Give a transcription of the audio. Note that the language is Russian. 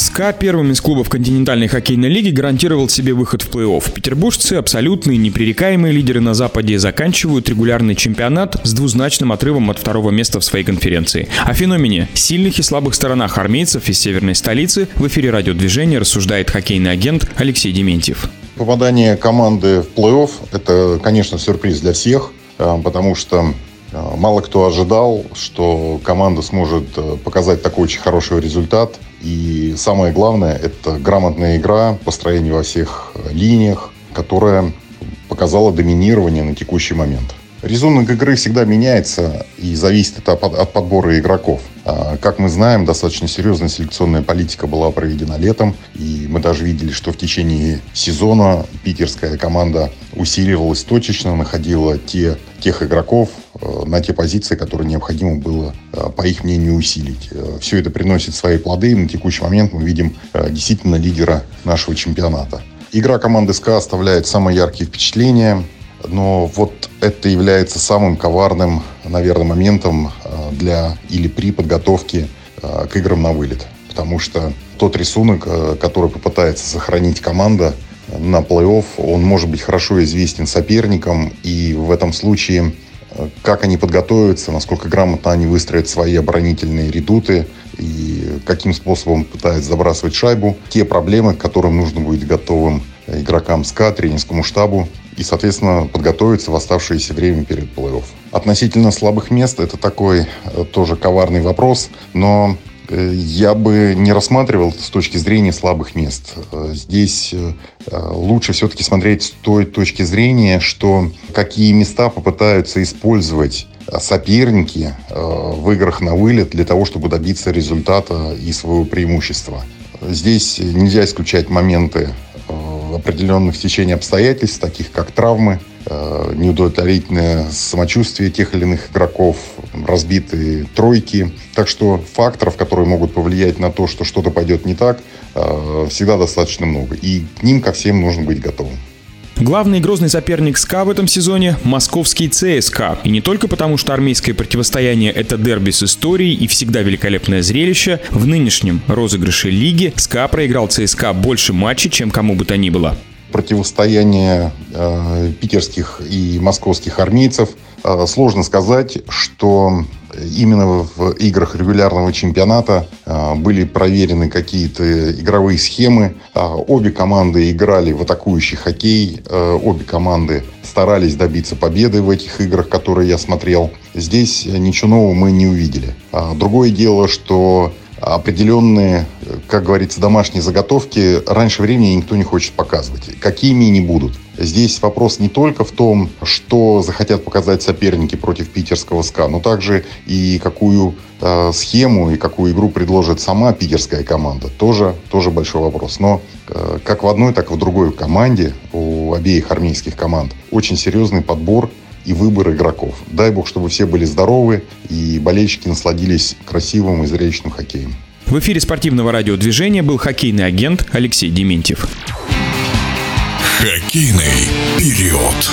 СКА первым из клубов континентальной хоккейной лиги гарантировал себе выход в плей-офф. Петербуржцы, абсолютные непререкаемые лидеры на Западе, заканчивают регулярный чемпионат с двузначным отрывом от второго места в своей конференции. О феномене сильных и слабых сторонах армейцев из северной столицы в эфире радиодвижения рассуждает хоккейный агент Алексей Дементьев. Попадание команды в плей-офф – это, конечно, сюрприз для всех, э, потому что э, мало кто ожидал, что команда сможет э, показать такой очень хороший результат. И самое главное – это грамотная игра, построение во всех линиях, которая показала доминирование на текущий момент. Рисунок игры всегда меняется и зависит от, от подбора игроков. А, Как мы знаем, достаточно серьезная селекционная политика была проведена летом, и мы даже видели, что в течение сезона питерская команда усиливалась точечно, находила те, тех игроков э, на те позиции, которые необходимо было, э, по их мнению, усилить. Э, Все это приносит свои плоды, и на текущий момент мы видим действительно лидера нашего чемпионата. Игра команды СКА оставляет самые яркие впечатления. Но вот это является самым коварным, наверное, моментом э, для или при подготовке э, к играм на вылет. Потому что тот рисунок, э, который попытается сохранить команда на плей-офф, он может быть хорошо известен соперникам. И в этом случае, как они подготовятся, насколько грамотно они выстроят свои оборонительные редуты и каким способом пытаются забрасывать шайбу, те проблемы, к которым нужно будет готовым игрокам СКА, тренерскому штабу и, соответственно, подготовиться в оставшееся время перед плей-офф. Относительно слабых мест это такой э, тоже коварный вопрос, но э, я бы не рассматривал с точки зрения слабых мест. Э, Здесь лучше все-таки смотреть с той точки зрения, что какие места попытаются использовать соперники в играх на вылет для того, чтобы добиться результата и своего преимущества. Здесь нельзя исключать моменты определенных течений обстоятельств, таких как травмы, э, неудовлетворительное самочувствие тех или иных игроков, разбитые тройки. Так что факторов, которые могут повлиять на то, что что-то пойдет не так, э, всегда достаточно много. И к ним ко всем нужно быть готовым. Главный грозный соперник СКА в этом сезоне – московский ЦСКА. И не только потому, что армейское противостояние – это дерби с историей и всегда великолепное зрелище. В нынешнем розыгрыше лиги СКА проиграл ЦСКА больше матчей, чем кому бы то ни было. противостояние э, питерских и московских армейцев. Э, сложно сказать, что именно в играх регулярного чемпионата э, были проверены какие-то игровые схемы. Э, обе команды играли в атакующий хоккей. Э, обе команды старались добиться победы в этих играх, которые я смотрел. Здесь ничего нового мы не увидели. А Другое дело, что определенные, как говорится, домашние заготовки раньше времени никто не хочет показывать. Какими не будут. Здесь вопрос не только в том, что захотят показать соперники против питерского СКА, но также и какую э, схему и какую игру предложит сама питерская команда. Тоже, тоже большой вопрос. Но э, как в одной, так и в другой команде, у обеих армейских команд, очень серьезный подбор и выбор игроков. Дай бог, чтобы все были здоровы и болельщики насладились красивым и зрелищным хоккеем. В эфире спортивного радиодвижения был хоккейный агент Алексей Дементьев. Хоккейный период.